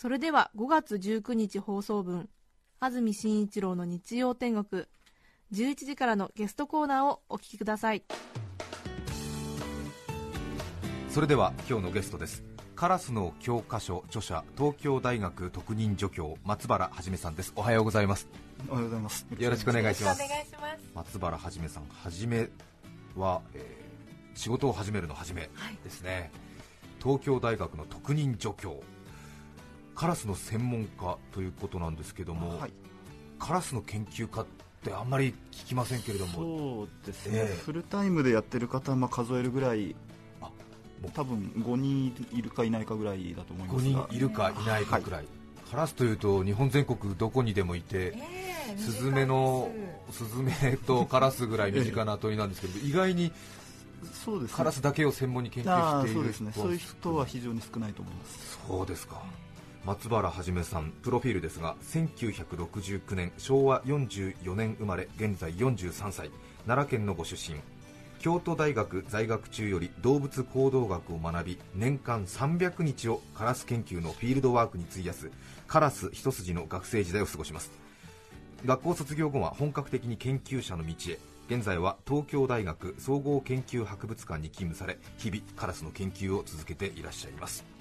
それでは5月19日放送分安住紳一郎の日曜天国11時からのゲストコーナーをお聞きください。それでは今日のゲストです。カラスの教科書著者東京大学特任助教松原はじめさんです。おはようございます。おはようございます。よろしくお願いします。します。松原はじめさんはじめは、えー仕事を始めるのはじめですね、東京大学の特任助教カラスの専門家ということなんですけども、はい。カラスの研究家ってあんまり聞きませんけれどもそうですね。ええフルタイムでやってる方はまあ数えるぐらい、あもう多分5人いるかいないかぐらいだと思いま5すが。人いるかいないかくらい、カラスというと日本全国どこにでもいて、スズメのスズメとカラスぐらい身近な鳥なんですけど、意外にそうですね。カラスだけを専門に研究しているそうですね。そういう人は非常に少ないと思います。そうですか松原はさんプロフィールですが1969年昭和44年生まれ現在43歳奈良県のご出身。京都大学在学中より動物行動学を学び年間300日をカラス研究のフィールドワークに費やすカラス一筋の学生時代を過ごします。学校卒業後は本格的に研究者の道へ。現在は東京大学総合研究博物館に勤務され日々カラスの研究を続けていらっしゃいます。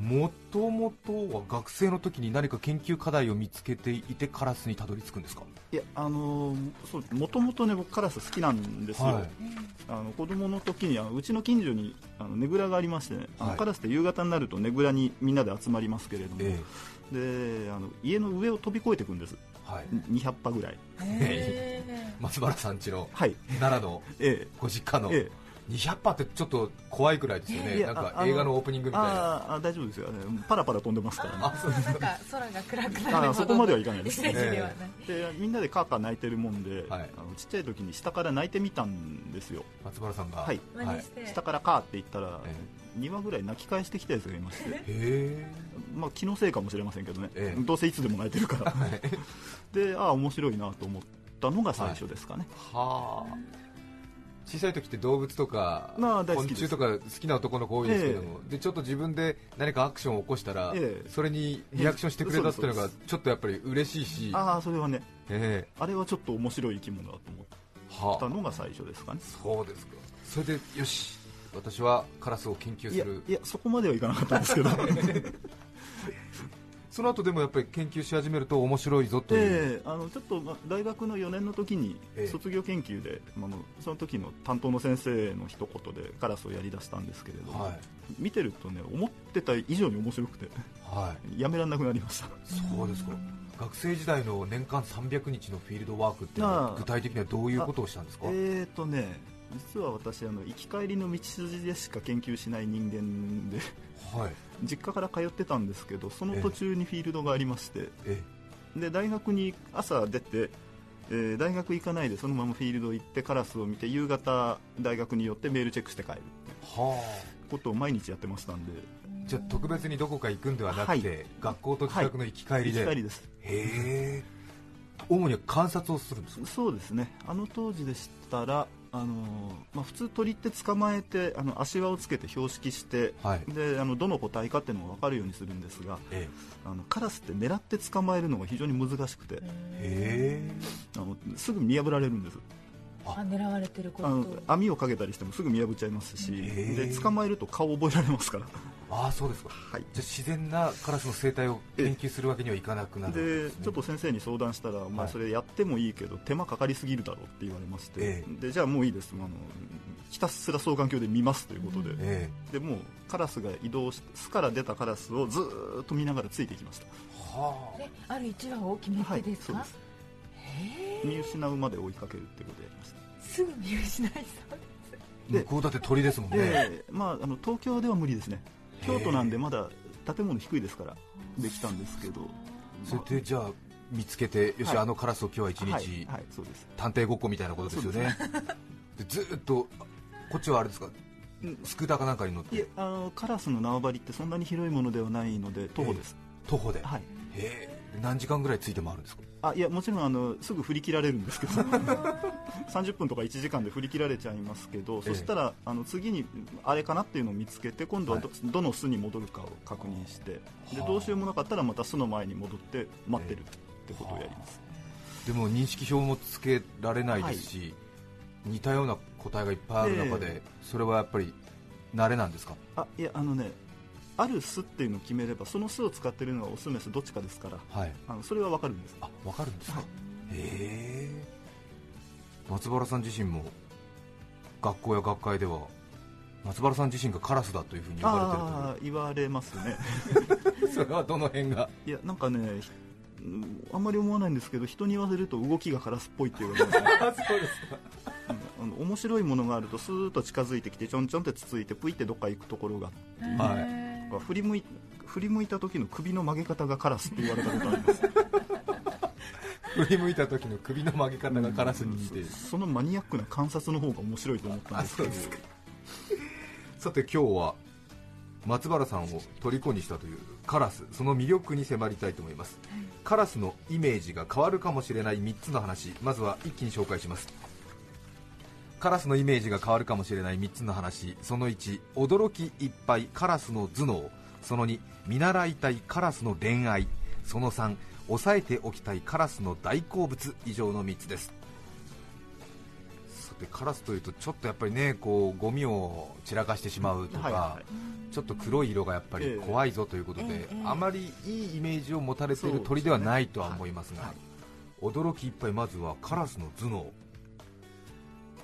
もともとは学生の時に何か研究課題を見つけていてカラスにたどり着くんですか？いや、あのーそう、もともとね、僕カラス好きなんですよ。はい。あの子供の時にあのうちの近所にあのねぐらがありましてね、はい。カラスって夕方になるとねぐらにみんなで集まりますけれども、えであの家の上を飛び越えていくんです。はい。200羽ぐらい。松原さん家のはい。奈良のえ。ご実家のええ200羽ってちょっと怖いくらいですよね。なんか映画のオープニングみたいな。あ大丈夫ですよ、ね、パラパラ飛んでますから、ね、あそうです。なんか空が暗くなるそこまではいかないですイメージでみんなでカーカー泣いてるもんで、はい。あのちっちゃい時に下から泣いてみたんですよ。松原さんが。はい。真似して。下からカーって言ったら、え2羽ぐらい泣き返してきたやつがいまして。へえ。まあ気のせいかもしれませんけどね、ええ。どうせいつでも泣いてるから。でああ面白いなと思ったのが最初ですかね、はあ小さい時って動物とか昆虫とか好きな男の子多いですけども、でちょっと自分で何かアクションを起こしたら、ええ。それにリアクションしてくれたっていうのがちょっとやっぱり嬉しいし、ああそれはね。えあれはちょっと面白い生き物だと思ったのが最初ですかね。そうですか。それでよし私はカラスを研究する。いやそこまではいかなかったんですけど その後でもやっぱり研究し始めると面白いぞという、ええあのちょっとま大学の4年の時にええ。卒業研究で、あのその時の担当の先生の一言でカラスをやりだしたんですけれど、はい。見てるとね思ってた以上に面白くてはい。やめられなくなりました。そうですか。学生時代の年間300日のフィールドワークっていうのはああ。具体的にはどういうことをしたんですか？えーとね実は私あの行き帰りの道筋でしか研究しない人間で。はい実家から通ってたんですけどその途中にフィールドがありまして、えで大学に朝出て、えー大学行かないでそのままフィールド行ってカラスを見て夕方大学に寄ってメールチェックして帰るってことを毎日やってましたんで。あじゃあ特別にどこか行くんではなくて、はい。学校と自宅の行き帰りで、行き帰りです。へえ。主には観察をするんですか？そうですね。あの当時でしたらあのーまあ、普通鳥って捕まえてあの足輪をつけて標識して、はい。であのどの個体かっていうのが分かるようにするんですがえあのカラスって狙って捕まえるのが非常に難しくてあのすぐ見破られるんです。あ。狙われてるこあのと網をかけたりしてもすぐ見破っちゃいますしへでー捕まえると顔覚えられますからああそうですか。はい。じゃあ自然なカラスの生態を研究するわけにはいかなくなるわけでですね。ちょっと先生に相談したら、お前はい。それやってもいいけど手間かかりすぎるだろうって言われまして、えでじゃあもういいです。あのひたすら双眼鏡で見ますということで、えでもうカラスが移動し巣から出たカラスをずーっと見ながらついていきました。えはあ。えある一羽を決めてですか、はいそうへ見失うまで追いかけるってことをやりました。えすぐ見失いそうです。で向こうだって鳥ですもんね、で、まあ、あの東京では無理ですね京都なんでまだ建物低いですからできたんですけど。それでじゃあ見つけてよし、はい。あのカラスを今日は一日、はい、はい、そうです。探偵ごっこみたいなことですよね。でずーっとこっちはあれですか？うん。スクーターかなんかに乗って。あのカラスの縄張りってそんなに広いものではないので徒歩です、徒歩で、はい。へえ何時間ぐらいついて回るんですか？あいやもちろんあのすぐ振り切られるんですけど。30分とか1時間で振り切られちゃいますけど、そしたらあの次にあれかなっていうのを見つけて今度はど,、どの巣に戻るかを確認してではあ。どうしようもなかったらまた巣の前に戻って待ってるってことをやります、でも認識表もつけられないですし、似たような個体がいっぱいある中で、え。それはやっぱり慣れなんですか？あいやあのねある巣っていうのを決めればその巣を使ってるのはオスメスどっちかですからはい。あのそれは分かるんです。あわかるんですか、はい。へえ。松原さん自身も学校や学会では松原さん自身がカラスだというふうに呼ばああ言われますね。れてるとそれはどの辺が？いやなんかねあんまり思わないんですけど人に言わせると動きがカラスっぽいって言われますね。あ そうですか。面白いものがあるとスーッと近づいてきてちょんちょんってつついてプイってどっか行くところがはい振り向い振り向いた時の首の曲げ方がカラスって言われたことあります。振り向いた時の首の曲げ方がカラスに似てそのマニアックな観察の方が面白いと思ったんですけど。さて今日は松原さんを虜にしたというカラスその魅力に迫りたいと思います、カラスのイメージが変わるかもしれない3つの話まずは一気に紹介しますカラスのイメージが変わるかもしれない3つの話。その1驚きいっぱいカラスの頭脳。その2見習いたいカラスの恋愛。その3抑えておきたいカラスの大好物以上の3つです。さてカラスというとちょっとやっぱりねこうゴミを散らかしてしまうとか、はいはちょっと黒い色がやっぱりええ怖いぞということで、ええあまりいいイメージを持たれている鳥ではないとは思いますがはい。驚きいっぱいまずはカラスの頭脳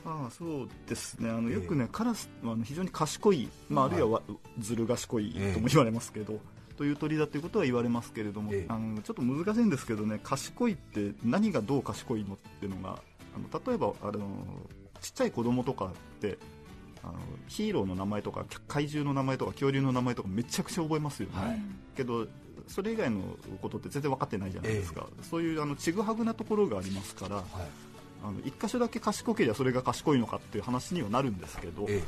ああそうですね。あのええ。よくね、カラスは非常に賢い、まあ、あるいはわずる賢いええ。とも言われますけど、という鳥だということは言われますけれども、ええ。あのちょっと難しいんですけどね賢いって何がどう賢いのっていうのがあの例えばあのちっちゃい子供とかってあのヒーローの名前とか怪獣の名前とか恐竜の名前とかめちゃくちゃ覚えますよね、はい。けどそれ以外のことって全然分かってないじゃないですか、そういうあのちぐはぐなところがありますからはいあの一箇所だけ賢ければそれが賢いのかっていう話にはなるんですけど、え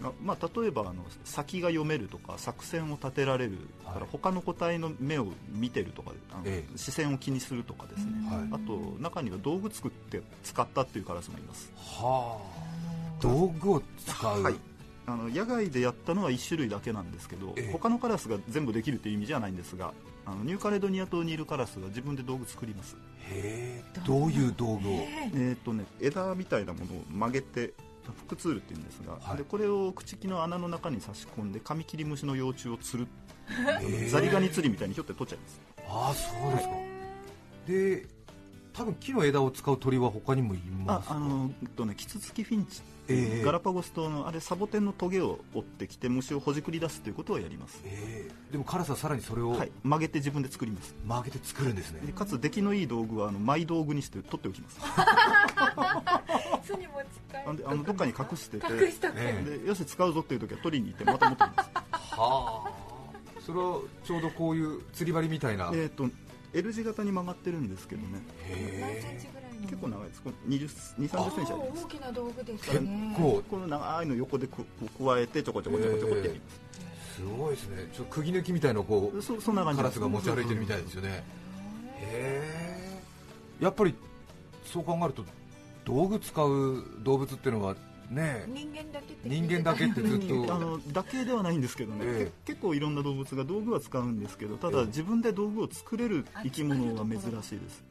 がまあ、例えばあの先が読めるとか作戦を立てられる、はいから他の個体の目を見てるとかあの、ええ。視線を気にするとかですね、はい。あと中には道具作って使ったっていうカラスもいます。はあ。道具を使う、はい。あの野外でやったのは1種類だけなんですけど、ええ。他のカラスが全部できるという意味じゃないんですがあのニューカレドニア島にいるカラスは自分で道具作ります。へえ。どういう道具を、えーとね、枝みたいなものを曲げてフックツールっていうんですが、はい。でこれを朽木の穴の中に差し込んでカミキリムシの幼虫を釣る。ザリガニ釣りみたいにひょって取っちゃいます。ああそうですか。で多分木の枝を使う鳥は他にもいますか？ああのうんとねキツツキフィンチええ。ガラパゴス島のあれサボテンのトゲを折ってきて虫をほじくり出すということはやります、ええ。でもカラスはさらにそれをはい、曲げて自分で作ります。曲げて作るんですね、でかつ出来のいい道具はあのマイ道具にして取っておきます。であのどっかに隠してて。隠しでよし使うぞっていう時は取りに行ってまた持ってきます。はあ。それはちょうどこういう釣り針みたいな、えっと L 字型に曲がってるんですけどね。何センへチぐらいの結構長いです。これ20 2 3 0センチあります。大きな道具です結構。この長いの横でく加えてちょこちょこちょこちょこってやります、すごいですね。ちょっと釘抜きみたいのをこうそそんな感じカラスが持ち歩いてるみたいですよね。へえやっぱりそう考えると道具使う動物っていうのはね人間だけって人間だけってずっとあのだけではないんですけどね、ええ。け結構いろんな動物が道具は使うんですけどたええ。だ自分で道具を作れる生き物は珍しいです。あ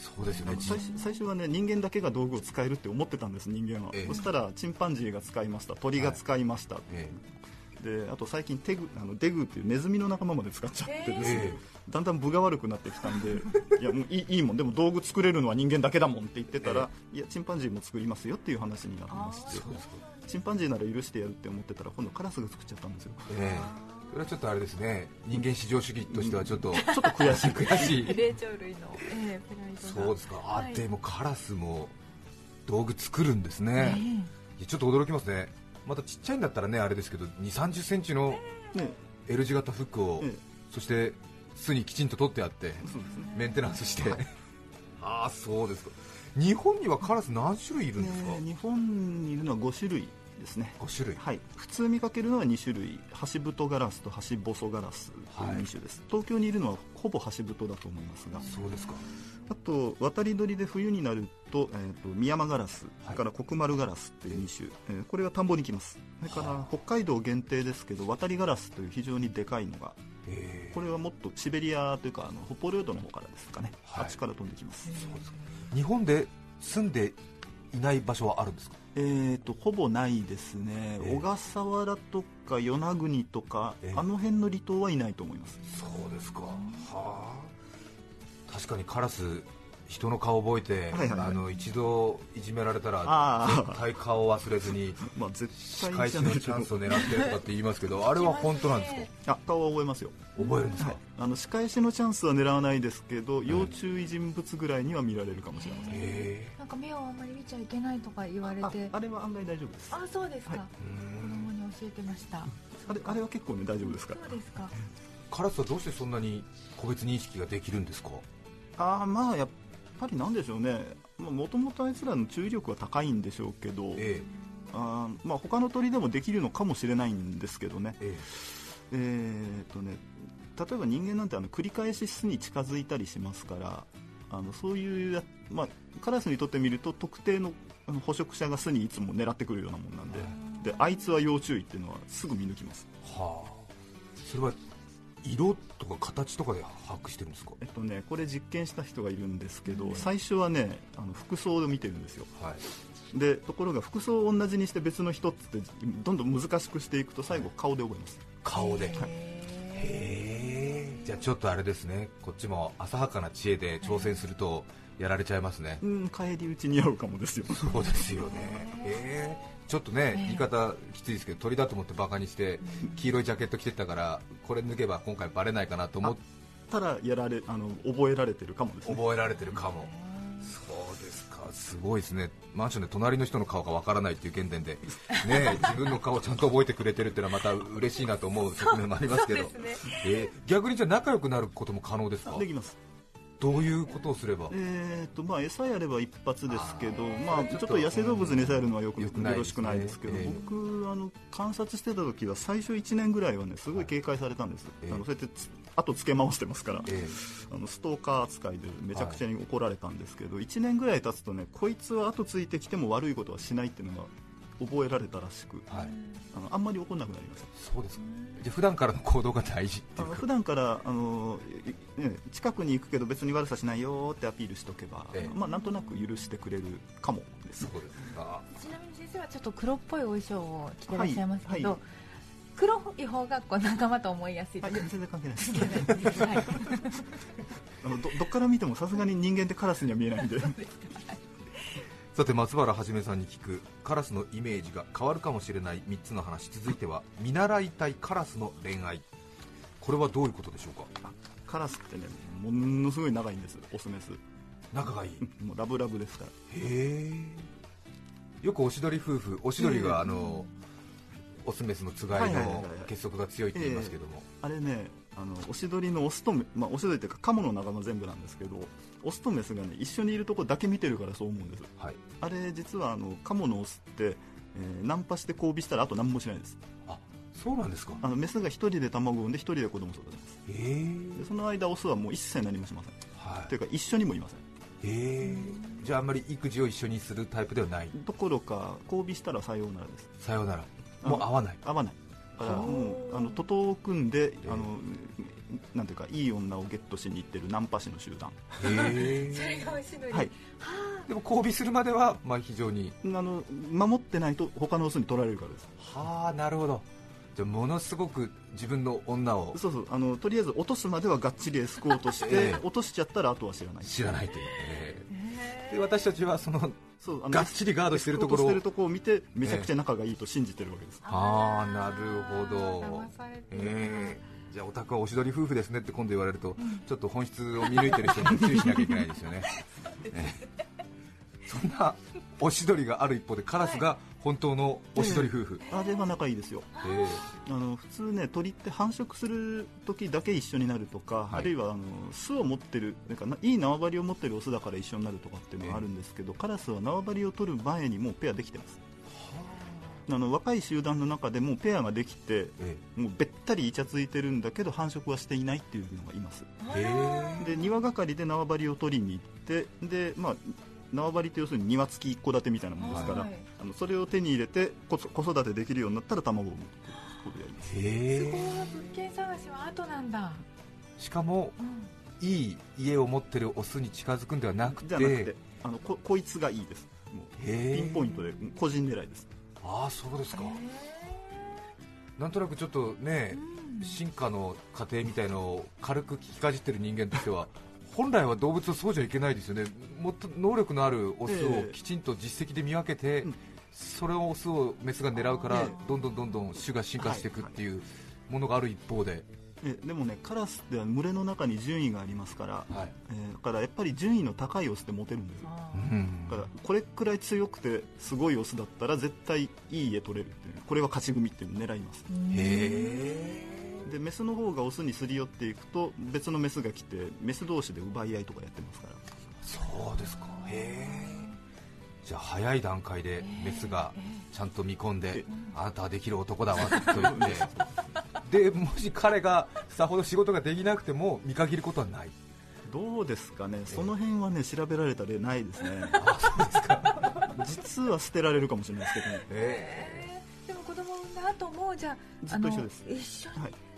そうですよね。最初はね人間だけが道具を使えるって思ってたんです人間は、ええ。そしたらチンパンジーが使いました。鳥が使いました、えであと最近テグあのデグっていうネズミの仲間まで使っちゃってですね、えだんだん分が悪くなってきたんで いやもういいいいもん。でも道具作れるのは人間だけだもんって言ってたら、いやチンパンジーも作りますよっていう話になりまして。チンパンジーなら許してやるって思ってたら今度カラスが作っちゃったんですよ。ええそれはちょっとあれですね。人間至上主義としてはちょっとちょっと悔しい。悔しい。霊長類の、ええプライドが。そうですか。あ、はい。でもカラスも道具作るんですね、いやちょっと驚きますね。またちっちゃいんだったらねあれですけど2 3 0センチのね L 字型フックをええそして巣にきちんと取ってあってね。メンテナンスして、ああそうですか。日本にはカラス何種類いるんですか、で日本にいるのは5種類ですね。5種類。はい、普通見かけるのは2種類。ハシブトガラスとハシボソガラスという2種です、東京にいるのはほぼハシブトだと思いますが。そうですか。あと渡り鳥で冬になると,、えー、とミヤマガラスそれからコクマルガラスという2種、えーこれが田んぼに来ます。それから北海道限定ですけど渡りガラスという非常にでかいのがえ。これはもっとシベリアというかあの北方領土の方からですかね、はい。あっちから飛んできます、ー日本で住んでいない場所はあるんですか？えー、とほぼないですね、ええ。小笠原とか与那国とか、ええ。あの辺の離島はいないと思います。そうですか。はあ。確かにカラス人の顔覚えて、はいはいはい。あの一度いじめられたら絶対顔を忘れずに まあ絶仕対返しのチャンスを狙ってるとかって言いますけど あれは本当なんですか？あ顔は覚えますよ。覚えるんですか、あの仕返しのチャンスは狙わないですけど、要注意人物ぐらいには見られるかもしれません、へなんか目をあんまり見ちゃいけないとか言われあて。あれは案外大丈夫です。あそうですか、はい。え子供に教えてました。あれあれは結構ね大丈夫ですか？らそうですか。カラスはどうしてそんなに個別認識ができるんですか？ああまあやっぱりなんでしょうね。もともとあいつらの注意力は高いんでしょうけど、えあーまあ、他の鳥でもできるのかもしれないんですけどね。ええ。えーっとね例えば人間なんてあの繰り返し巣に近づいたりしますからあのそういうや、まあ、カラスにとってみると特定の捕食者が巣にいつも狙ってくるようなもんなんで。であいつは要注意っていうのはすぐ見抜きます。えはあ。それは色とか形とかで把握してるんですか？えっとねこれ実験した人がいるんですけど、うん。最初はねあの服装を見てるんですよ。はい。でところが服装を同じにして別の人ってどんどん難しくしていくと最後顔で覚えます。顔で。へへえじゃあちょっとあれですね。こっちも浅はかな知恵で挑戦するとやられちゃいますね。うん帰り討ちに合うかもですよ。そうですよね。へえ。ちょっとね、ええ。言い方きついですけど鳥だと思ってバカにして黄色いジャケット着てったからこれ抜けば今回バレないかなと思ってたらやられあの覚えられてるかもですね。覚えられてるかも。そうですか。すごいですね。マンションで隣の人の顔がわからないっていう原点でね 自分の顔をちゃんと覚えてくれてるっていうのはまた嬉しいなと思う側面もありますけど。ね。えー逆にじゃあ仲良くなることも可能ですか？できますどういうことをすれば？えーとまあ、餌やれば一発ですけどまあ、ちょっと野生動物に餌やるのはよくよろしくないですけど、ええ。僕あの観察してた時は最初1年ぐらいはねすごい警戒されたんです、ええ。あのそうやってつ後つけ回してますから、えあのストーカー扱いでめちゃくちゃに怒られたんですけど、1年ぐらい経つとねこいつは後ついてきても悪いことはしないっていうのが覚えられたらしくーはい。あのあんまり怒んなくなりましたそうですか。じゃあ普段からの行動が大事っていうか。普段からあの、いね、近くに行くけど別に悪さしないよってアピールしとけば、ええ。まあ、なんとなく許してくれるかもです。そうですか。ちなみに先生はちょっと黒っぽいお衣装を着てらっしゃいますけど、はい。はい黒い方がこう仲間と思いやすいあいや全然関係ないです。はい。あのどどっから見てもさすがに人間ってカラスには見えないんでさて松原はじめさんに聞くカラスのイメージが変わるかもしれない3つの話。続いては 見習いたいカラスの恋愛。これはどういうことでしょうか？カラスってねものすごい長いんです。オスメス。仲がい？い へもうラブラブですから。え。よくおしどり夫婦おしどりがあの、オスメスのつがいの結束が強いって言いますけども、あれねあのオシドリのオスとメ、まあ、オシドリっていうかカモの仲間全部なんですけどオスとメスがね一緒にいるとこだけ見てるからそう思うんです。はい。あれ実はあのカモのオスって、えーナンパして交尾したらあと何もしないです。あそうなんですか？あのメスが一人で卵を産んで一人で子供を育てます。へえでその間オスはもう一切何もしません。はというか一緒にもいません。いへえじゃああんまり育児を一緒にするタイプではない。どころか交尾したらさようならです。さようなら。もう会わない。合わない。だからはあ。もうあの徒党を組んで、えあのなんていうかいい女をゲットしに行ってるナンパ師の集団。はい。でも交尾するまではまあ非常に。あの守ってないと他のオスに取られるからです。はあなるほど。じゃあものすごく自分の女を。そうそう。あのとりあえず落とすまではがっちりエスコートして、ええ。落としちゃったらあとは知らない。知らないという、え。へえ。で私たちはそのそうあのがっちりガードしてるところ。をところを見てめちゃくちゃ仲がいいと信じてるわけです、はあなるほど。ええ。じゃあお宅はおしどり夫婦ですねって今度言われると、ちょっと本質を見抜いてる人に注意しなきゃいけないですよね、ええ。そんなおしどりがある一方でカラスが本当のおしどり夫婦、あれは仲いいですよ。え。あの普通ね鳥って繁殖する時だけ一緒になるとか、はい。あるいはあの巣を持ってるなんかないい縄張りを持ってるオスだから一緒になるとかっていうのがあるんですけど、カラスは縄張りを取る前にもうペアできてます。あ。の若い集団の中でもペアができてえもうべったりイチャついてるんだけど繁殖はしていないっていうのがいます。ええ。で庭係で縄張りを取りに行ってで、まあ、縄張りって要するに庭付き一戸建てみたいなものですから、はい。あのそれを手に入れてこ子育てできるようになったら卵を産むっていうことをやります。すごい。へ物件探しは後なんだ、えしかもうん。いい家を持ってるオスに近づくんではなくてじゃなくてあのここいつがいいです。もうへえピンポイントで個人狙いです。ああそうですか。へなんとなくちょっとねーうん。進化の過程みたいのを軽く聞きかじってる人間としては本来は動物はそうじゃいけないですよね。もっと能力のあるオスをええ。きちんと実績で見分けて、うん。それをオスをメスが狙うからええ。どんどんどんどん種が進化していくっていうものがある一方で、えでもねカラスっては群れの中に順位がありますから、はい。えーだからやっぱり順位の高いオスってモテるんですよ。だからこれくらい強くてすごいオスだったら絶対いい家取れるっていうこれは勝ち組っていうのを狙いますうんへでメスの方がオスにすり寄っていくと別のメスが来てメス同士で奪い合いとかやってますから。そうですか。へえ。じゃあ早い段階でメスがちゃんと見込んでえ。あなたはできる男だわ と言って。でもし彼がさほど仕事ができなくても見限ることはない。どうですかね。その辺はね調べられた例ないですね。実は捨てられるかもしれないですけどね。ええ。ーでも子供産んだ後もじゃあずっと一緒です。一緒に、はい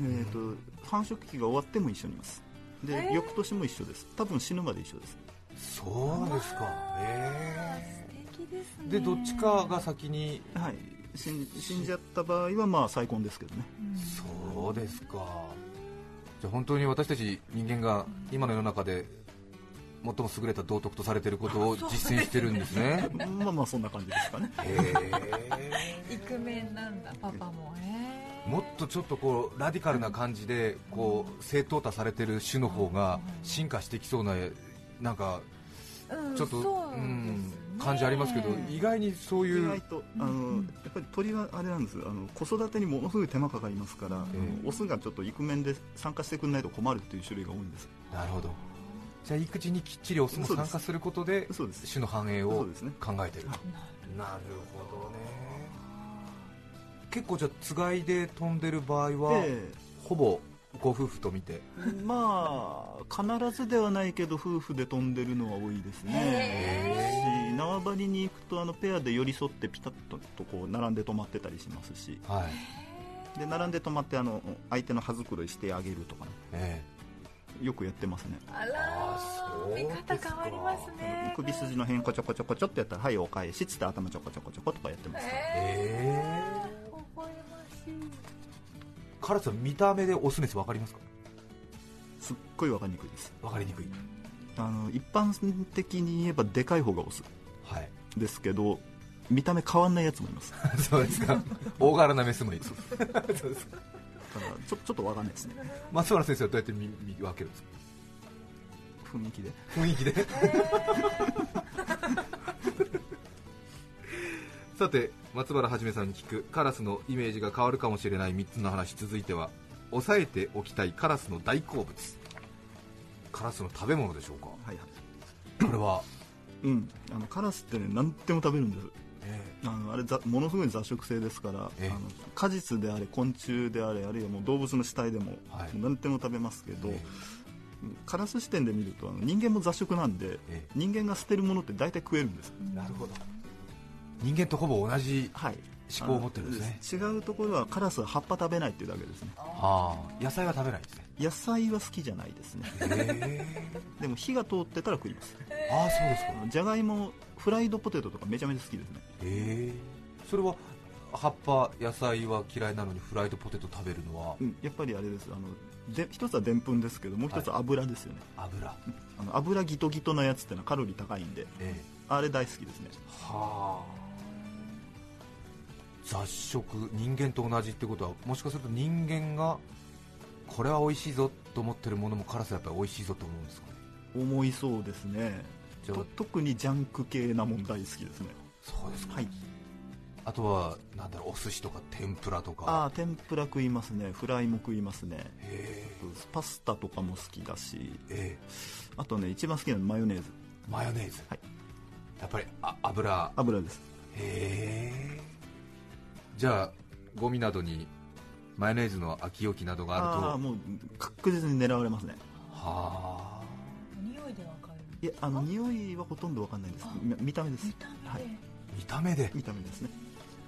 えー、と繁殖期が終わっても一緒にいます。で、へー。翌年も一緒です。多分死ぬまで一緒です。そうですか。へ素敵ですね。えでどっちかが先にはい。死ん死んじゃった場合はまあ再婚ですけどね。うんそうですか。じゃあ本当に私たち人間が今の世の中で最も優れた道徳とされていることを実践してるんですね。まあまあそんな感じですかね。へえ イクメンなんだパパもえーもっとちょっとこうラディカルな感じでこう正当化されてる種の方が進化してきそうななんかうんちょっと、そうん、感じありますけど意外にそういう意外とあの、やっぱり鳥はあれなんですあの子育てにものすごい手間かかりますから、ええ。オスがちょっとイクメンで参加してくれないと困るっていう種類が多いんです。なるほど。じゃあ育児にきっちりオスも参加することで種の繁栄そを考えてるなるほど。ね結構じゃあつがいで飛んでる場合は、えほぼご夫婦と見て。えまあ必ずではないけど夫婦で飛んでるのは多いですね。し縄張りに行くとあのペアで寄り添ってピタッととこう並んで止まってたりしますし。はい。で並んで止まってあの相手の羽繕いしてあげるとかねえよくやってますね。あらあそう見方変わりますね。首筋の辺こちょこちょこちょってやったらはいお返しっつって頭ちょこちょこちょことかやってますから。えええー、カラスは見た目でオスメス分かりますか？すっごい分かりにくいです。分かりにくい。あの一般的に言えばでかい方がオス。はい。ですけど見た目変わんないやつもいます。そうですか。大柄なメスもいる。そう。ですか。らちょちょっと分かんないですね。松原先生はどうやって見見分けるんですか？雰囲気で。雰囲気で？さて松原はじめさんに聞くカラスのイメージが変わるかもしれない3つの話続いては抑えておきたいカラスの大好物。カラスの食べ物でしょうか？はいはい。これは、うん。あのカラスってね何でも食べるんです。えあのあれざものすごい雑食性ですから、ええ。あの果実であれ昆虫であれあるいはもう動物の死体でも、はい。何でも食べますけど、えカラス視点で見るとあの人間も雑食なんで、え。人間が捨てるものって大体食えるんです。なるほど人間とほぼ同じはい。思考を持ってるんですね。あの違うところはカラスは葉っぱ食べないっていうだけですね。はあ野菜は食べないんですね。野菜は好きじゃないですね。でも火が通ってたら食います。ああそうですか。じゃがいもフライドポテトとかめちゃめちゃ好きですね。へえ。それは葉っぱ野菜は嫌いなのにフライドポテト食べるのは？うんやっぱりあれです。あので一つはでんぷんですけどもう一つは油ですよね、油。あの油ギトギトなやつってのはカロリー高いんでええ。あれ大好きですね。はあ雑食人間と同じってことはもしかすると人間がこれは美味しいぞと思ってるものもカラスはやっぱり美味しいぞと思うんですかね？思いそうですね。じゃあと特にジャンク系なもん大好きですね。そうですか。はい。あとはなんだろうお寿司とか天ぷらとか。ああ天ぷら食いますね。フライも食いますね。へパスタとかも好きだし。ええ。あとね一番好きなのはマヨネーズ。えマヨネーズ、はい。やっぱりあ油。油です。へえじゃあゴミなどにマヨネーズの空き置きなどがあると。ああもう確実に狙われますね。はあ。匂いでわかる？いやあの匂いはほとんどわかんないです。み見た目です。見た目で、はい。見た目で？見た目ですね。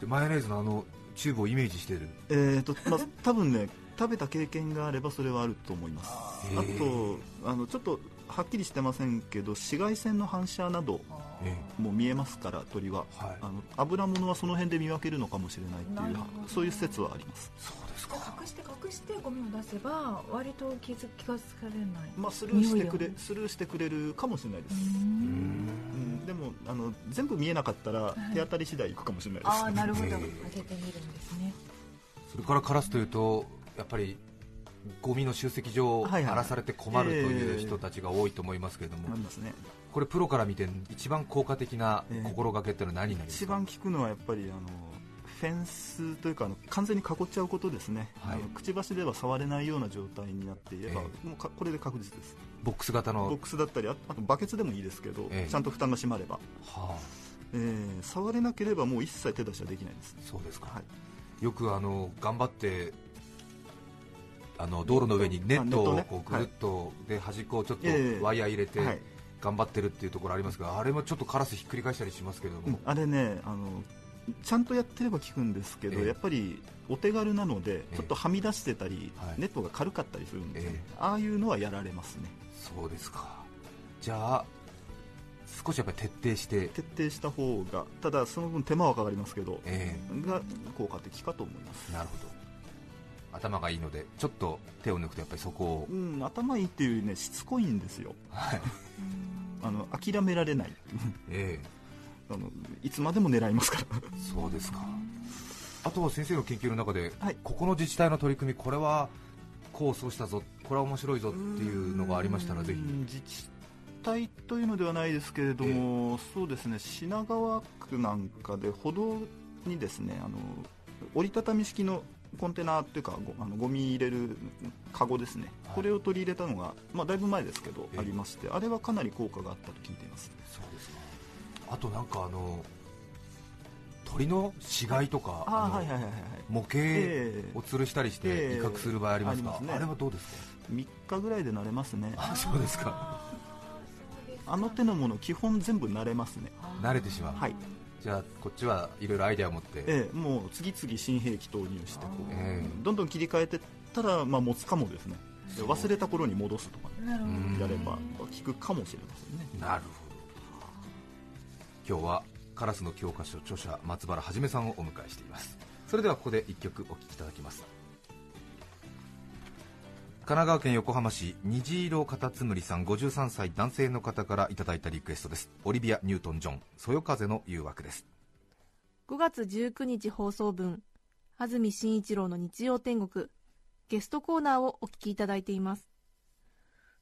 でマヨネーズのあのチューブをイメージしてる？えーとまあ多分ね食べた経験があればそれはあると思います。あとあのちょっとはっきりしてませんけど紫外線の反射などえも見えますから鳥は、はい。あの油物はその辺で見分けるのかもしれないっていうそういう説はあります、そうですか。隠して隠してゴミを出せば割と気づ気がつかれない。まあ、スルーしてくれスルーしてくれるかもしれないです、ううん。うん。でもあの全部見えなかったらい。手当たり次第いくかもしれないです、ああなるほど。へ開ーけてみるんですね。それからカラスというとやっぱりゴミの集積場を荒らされて困るという人たちが多いと思いますけれども、これプロから見て一番効果的なええ心がけっていうのは何になりますか、一番効くのはやっぱりあのフェンスというかあの完全に囲っちゃうことですね、はい。あのくちばしでは触れないような状態になっていれば、えもうかこれで確実です。ボックス型の、ボックスだったりああとバケツでもいいですけど、ええ。ちゃんと蓋が閉まれば、はあ、えー触れなければもう一切手出しはできないです。そうですか、はい。よくあの頑張ってあの道路の上にネットをぐるっと、で端っこをちょっとええ。ワイヤー入れてはい。頑張ってるっていうところありますが、あれもちょっとカラスひっくり返したりしますけれども、うんあれねあのちゃんとやってれば効くんですけど、ええ。やっぱりお手軽なので、ええ。ちょっとはみ出してたり、はい。ネットが軽かったりするんでああいうのはやられますね。そうですか。じゃあ少しやっぱり徹底して、徹底した方がただその分手間はかかりますけど、えが効果的かと思います。えなるほど頭がいいのでちょっと手を抜くとやっぱりそこを、うん、頭いいっていうよりねしつこいんですよ。はい。あの諦められない。え あのいつまでも狙いますから。えそうですか。あとは先生の研究の中で、はい。ここの自治体の取り組みこれは功を奏したぞこれは面白いぞっていうのがありましたらぜひ。うん自治体というのではないですけれども、そうですね品川区なんかで歩道にですねあの折りたたみ式のコンテナというかごあのゴミ入れるカゴですね、はい。これを取り入れたのが、まあ、だいぶ前ですけど、ええ。ありましてあれはかなり効果があったと聞いています。そうですかあとなんかあの鳥の死骸とかはいはい模型ええ。を吊るしたりしてええ。威嚇する場合ありますか、ありますね。あれはどうですか？3日ぐらいで慣れますね。あそうですか。あの手のもの基本全部慣れますね。慣れてしまう、はいじゃあこっちはいろいろアイデアを持って、ええ、もう次々新兵器投入してこう、ええ。どんどん切り替えてったら、まあ、持つかもですね。忘れた頃に戻すとか、ね、やれば効くかもしれませんね。なるほど。今日はカラスの教科書著者松原はじめさんをお迎えしています。それではここで1曲お聴きいただきます。神奈川県横浜市虹色カタツムリさん53歳男性の方からいただいたリクエストです。オリビア・ニュートン・ジョン「そよ風の誘惑」です。5月19日放送分安住紳一郎の日曜天国ゲストコーナーをお聞きいただいています。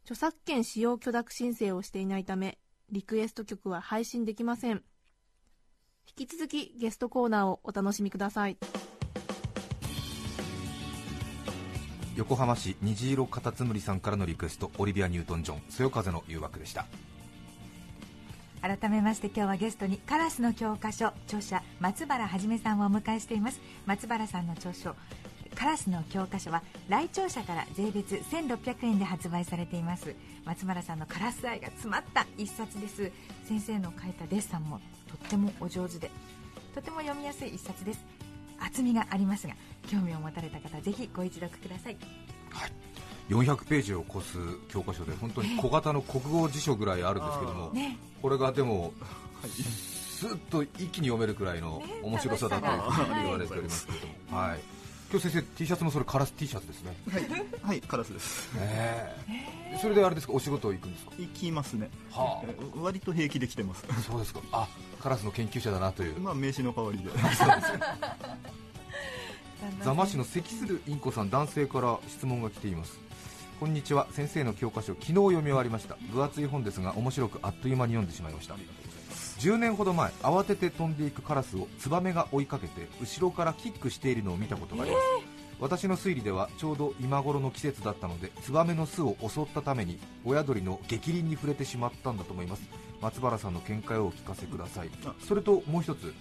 著作権使用許諾申請をしていないためリクエスト曲は配信できません。引き続きゲストコーナーをお楽しみください。横浜市虹色カタツムリさんからのリクエストオリビア・ニュートン・ジョン「そよ風の誘惑」でした。改めまして今日はゲストにカラスの教科書著者松原はじめさんをお迎えしています。松原さんの著書カラスの教科書は来庁者から税別1600円で発売されています。松原さんのカラス愛が詰まった一冊です。先生の書いたデッサンもとってもお上手でとても読みやすい一冊です。厚みがありますが興味を持たれた方ぜひご一読ください。400ページを超す教科書で本当に小型の国語辞書ぐらいあるんですけども、ね。これがでも、スッと一気に読めるくらいの面白さだというふうに言われておりますけども、はい、今日先生 T シャツもそれカラス T シャツですね、はい、はい、カラスです。ええ。それであれですか？お仕事行くんですか？行きますね、はえ割と平気で来てます。あそうですか。あカラスの研究者だなという。まあ名刺の代わりで。座間市の関するインコさん男性から質問が来ています。こんにちは。先生の教科書昨日読み終わりました。分厚い本ですが面白くあっという間に読んでしまいました10年ほど前慌てて飛んでいくカラスをツバメが追いかけて後ろからキックしているのを見たことがあります、私の推理ではちょうど今頃の季節だったのでツバメの巣を襲ったために親鳥の逆鱗に触れてしまったんだと思います。松原さんの見解をお聞かせください。それともう一つ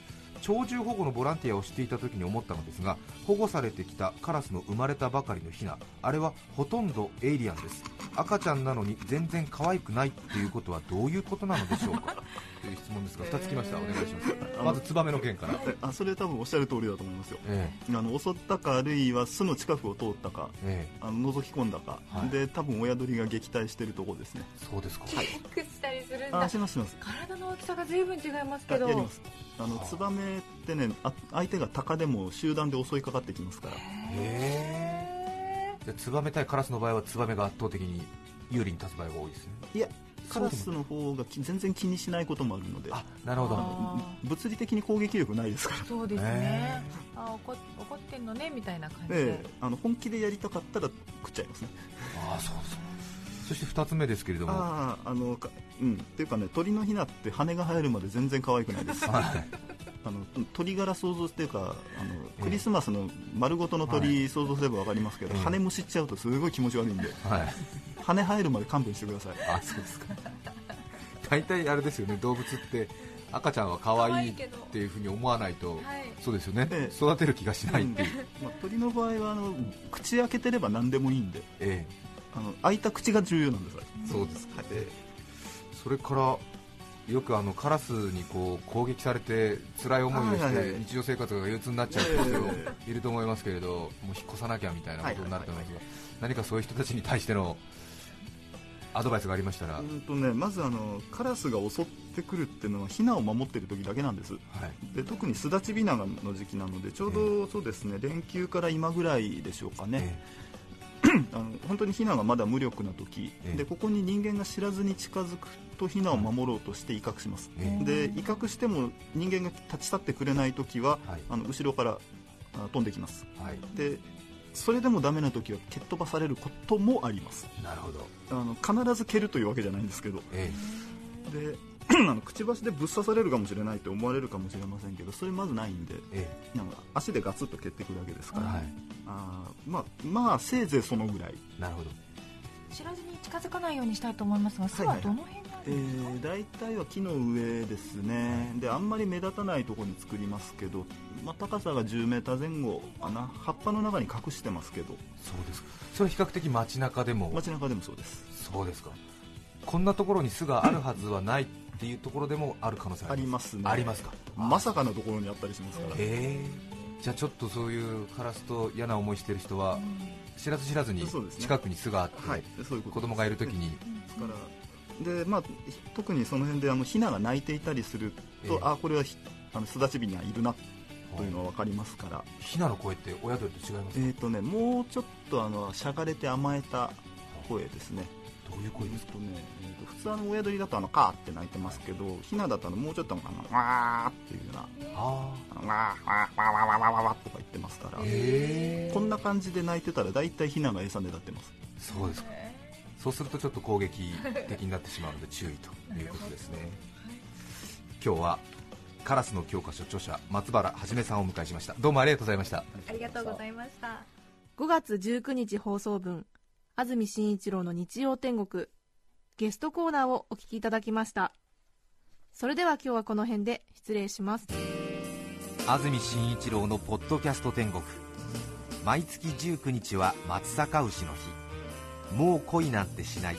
鳥獣保護のボランティアをしていた時に思ったのですが保護されてきたカラスの生まれたばかりのヒナあれはほとんどエイリアンです。赤ちゃんなのに全然可愛くないっていうことはどういうことなのでしょうか？という質問ですが2つ来ました。お願いします。まずツバメの件から。えあそれ多分おっしゃる通りだと思いますよ。えあの襲ったかあるいは巣の近くを通ったかええ。あの覗き込んだか、はい。で多分親鳥が撃退してるところですね。えそうですか、チェックしたりするんあだしますします。体の大きさが随分違いますけど。あやりますあのツバメってねあ相手が鷹でも集団で襲いかかってきますから。へえツバメ対カラスの場合はツバメが圧倒的に有利に立つ場合が多いですね。いやカラスの方がき全然気にしないこともあるので。あなるほど。あ物理的に攻撃力ないですから。そうですへねあ怒っ怒ってんのねみたいな感じで、ええ。あの本気でやりたかったら食っちゃいますね。ああそうですそして2つ目ですけれども。あああのかうん。っていうかね鳥のヒナって羽が生えるまで全然可愛くないです。はい。あの鳥柄想像っていうかあのええ。クリスマスの丸ごとの鳥想像すれば分かりますけど、ええ。羽むしっちゃうとすごい気持ち悪いんで。はい。羽生えるまで勘弁してください。あそうですか。大体あれですよね。動物って赤ちゃんは可愛いっていうふうに思わないと、はい。そうですよね、ええ。育てる気がしないっていう、まあ、鳥の場合はあの口開けてれば何でもいいんで。えあの開いた口が重要なんですえそうですか、はいええ。それからよくあのカラスにこう攻撃されて辛い思いをして日常生活が憂鬱になっちゃう人えいると思いますけれど、もう引っ越さなきゃみたいなことになると思いますが、何かそういう人たちに対してのアドバイスがありましたら、うんとね、まずあのカラスが襲ってくるっていうのはヒナを守ってる時だけなんです。はい。で特に巣立ちビナの時期なのでちょうどそうですね連休から今ぐらいでしょうかね、あの本当にヒナがまだ無力な時、ええ。でここに人間が知らずに近づくとヒナを守ろうとして威嚇します、ええ。で威嚇しても人間が立ち去ってくれない時は、はい。あの後ろからあ飛んできます。はい、でそれでもダメな時は蹴っ飛ばされることもあります。なるほど、あの必ず蹴るというわけじゃないんですけど。え。で あのくちばしでぶっ刺されるかもしれないと思われるかもしれませんけどそれまずないんでええ。なんか足でガツッと蹴ってくるわけですから、はい、あーまあ、まあせいぜいそのぐらい、なるほど、知らずに近づかないようにしたいと思いますが巣はどの辺なんえですか、ー、大体は木の上ですね。であんまり目立たないところに作りますけど、まあ、高さが1 0ー前後かな。葉っぱの中に隠してますけど。そうですか、それ比較的街中でも、街中でもそうです。そうですか、こんなところに巣があるはずはないっていうところでもある可能性あります。ね。ありますか、まさかのところにあったりしますから。へえ。じゃあちょっとそういうカラスと嫌な思いしてる人は、知らず知らずに近くに巣があって、はい。そういうこと子供がいるときに、ですからで、まあ、特にその辺であのヒナが鳴いていたりすると、ええ。あこれはひあの巣立ち日にはいるなというのは分かりますから、ヒナの声って親鳥と違いますか、えーとね、もうちょっとあのしゃがれて甘えた声ですねどういう声ですか？ねえーと普通あの親鳥だとあのカーって鳴いてますけどヒナだとあのもうちょっとあのわーっていうようなああのわーわーわーわーわーわーわーとか言ってますから、こんな感じで鳴いてたら大体ヒナが餌狙ってます。そうですか。そうするとちょっと攻撃的になってしまうので注意ということですね。今日はカラスの教科書著者松原はじめさんをお迎えしました。どうもありがとうございました。ありがとうございました。5月19日放送分安住紳一郎の日曜天国。ゲストコーナーをお聞きいただきました。それでは今日はこの辺で失礼します。安住紳一郎のポッドキャスト天国。毎月19日は松阪牛の日。もう恋なんてしない。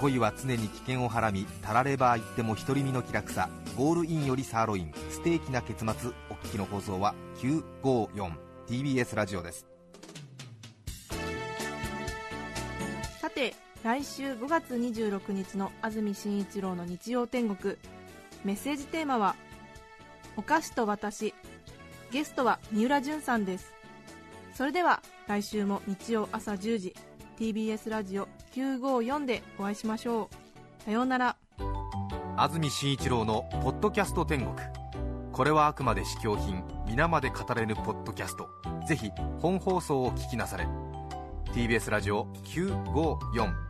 恋は常に危険をはらみたられば言っても独り身の気楽さ。ゴールインよりサーロイン。ステーキな結末。お聞きの放送は 954TBS ラジオです。来週5月26日の安住紳一郎の日曜天国。メッセージテーマは「お菓子と私」ゲストは三浦淳さんです。それでは来週も日曜朝10時 TBS ラジオ954でお会いしましょう。さようなら。安住紳一郎の「ポッドキャスト天国」これはあくまで試供品皆まで語れぬポッドキャスト。ぜひ本放送を聞きなされ。TBS ラジオ954